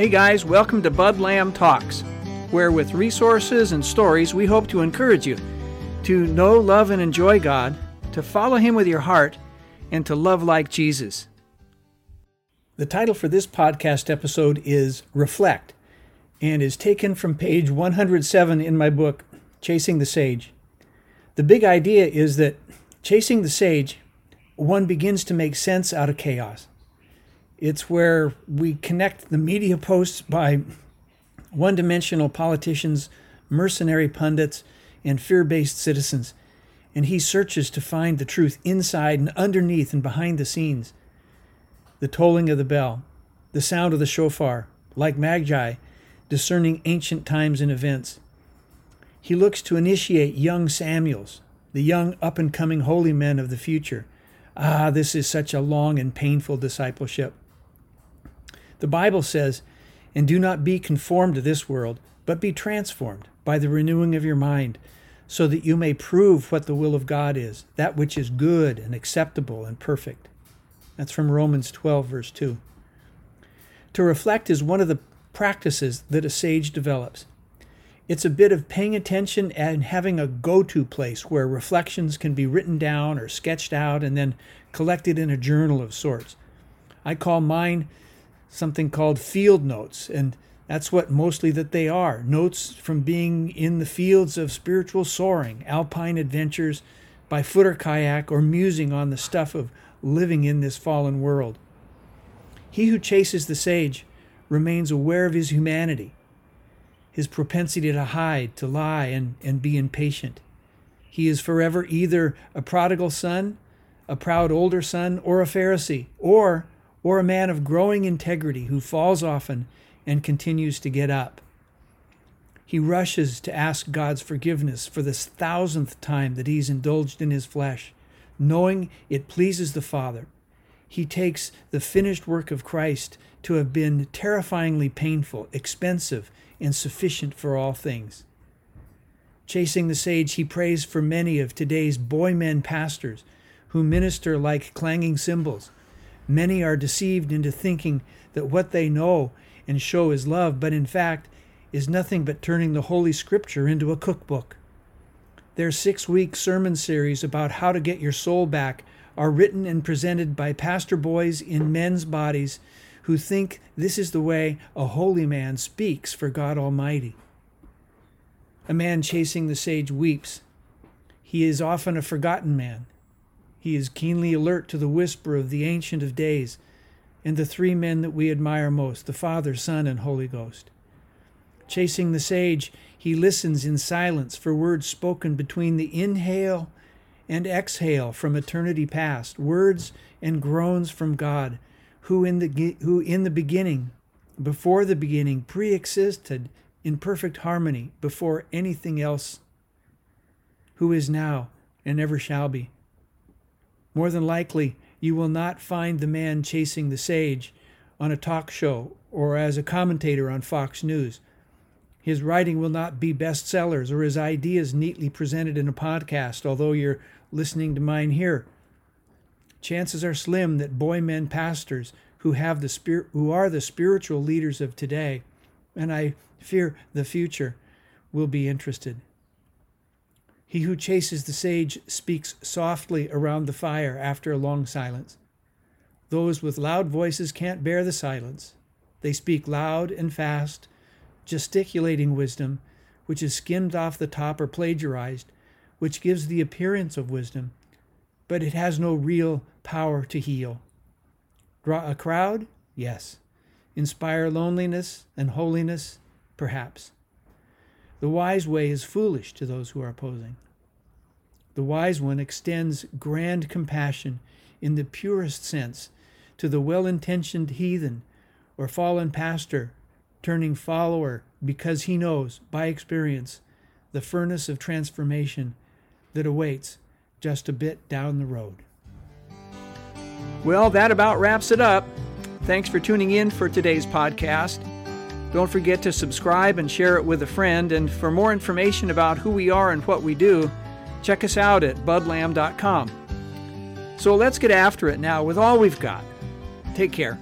Hey guys, welcome to Bud Lamb Talks, where with resources and stories we hope to encourage you to know, love, and enjoy God, to follow Him with your heart, and to love like Jesus. The title for this podcast episode is Reflect and is taken from page 107 in my book, Chasing the Sage. The big idea is that chasing the sage, one begins to make sense out of chaos. It's where we connect the media posts by one dimensional politicians, mercenary pundits, and fear based citizens. And he searches to find the truth inside and underneath and behind the scenes. The tolling of the bell, the sound of the shofar, like magi, discerning ancient times and events. He looks to initiate young Samuels, the young up and coming holy men of the future. Ah, this is such a long and painful discipleship. The Bible says, And do not be conformed to this world, but be transformed by the renewing of your mind, so that you may prove what the will of God is, that which is good and acceptable and perfect. That's from Romans 12, verse 2. To reflect is one of the practices that a sage develops. It's a bit of paying attention and having a go to place where reflections can be written down or sketched out and then collected in a journal of sorts. I call mine something called field notes and that's what mostly that they are. Notes from being in the fields of spiritual soaring alpine adventures by foot or kayak or musing on the stuff of living in this fallen world. He who chases the sage remains aware of his humanity his propensity to hide to lie and, and be impatient. He is forever either a prodigal son a proud older son or a pharisee or or a man of growing integrity who falls often and continues to get up. He rushes to ask God's forgiveness for this thousandth time that he's indulged in his flesh, knowing it pleases the Father. He takes the finished work of Christ to have been terrifyingly painful, expensive, and sufficient for all things. Chasing the sage, he prays for many of today's boy men pastors who minister like clanging cymbals Many are deceived into thinking that what they know and show is love, but in fact is nothing but turning the Holy Scripture into a cookbook. Their six week sermon series about how to get your soul back are written and presented by pastor boys in men's bodies who think this is the way a holy man speaks for God Almighty. A man chasing the sage weeps. He is often a forgotten man. He is keenly alert to the whisper of the Ancient of Days and the three men that we admire most the Father, Son, and Holy Ghost. Chasing the sage, he listens in silence for words spoken between the inhale and exhale from eternity past, words and groans from God, who in the, who in the beginning, before the beginning, pre existed in perfect harmony before anything else, who is now and ever shall be. More than likely, you will not find the man chasing the sage on a talk show or as a commentator on Fox News. His writing will not be bestsellers or his ideas neatly presented in a podcast, although you're listening to mine here. Chances are slim that boy men pastors who have the spirit who are the spiritual leaders of today, and I fear the future, will be interested. He who chases the sage speaks softly around the fire after a long silence. Those with loud voices can't bear the silence. They speak loud and fast, gesticulating wisdom, which is skimmed off the top or plagiarized, which gives the appearance of wisdom, but it has no real power to heal. Draw a crowd? Yes. Inspire loneliness and holiness? Perhaps. The wise way is foolish to those who are opposing. The wise one extends grand compassion in the purest sense to the well intentioned heathen or fallen pastor turning follower because he knows by experience the furnace of transformation that awaits just a bit down the road. Well, that about wraps it up. Thanks for tuning in for today's podcast. Don't forget to subscribe and share it with a friend. And for more information about who we are and what we do, check us out at budlam.com. So let's get after it now with all we've got. Take care.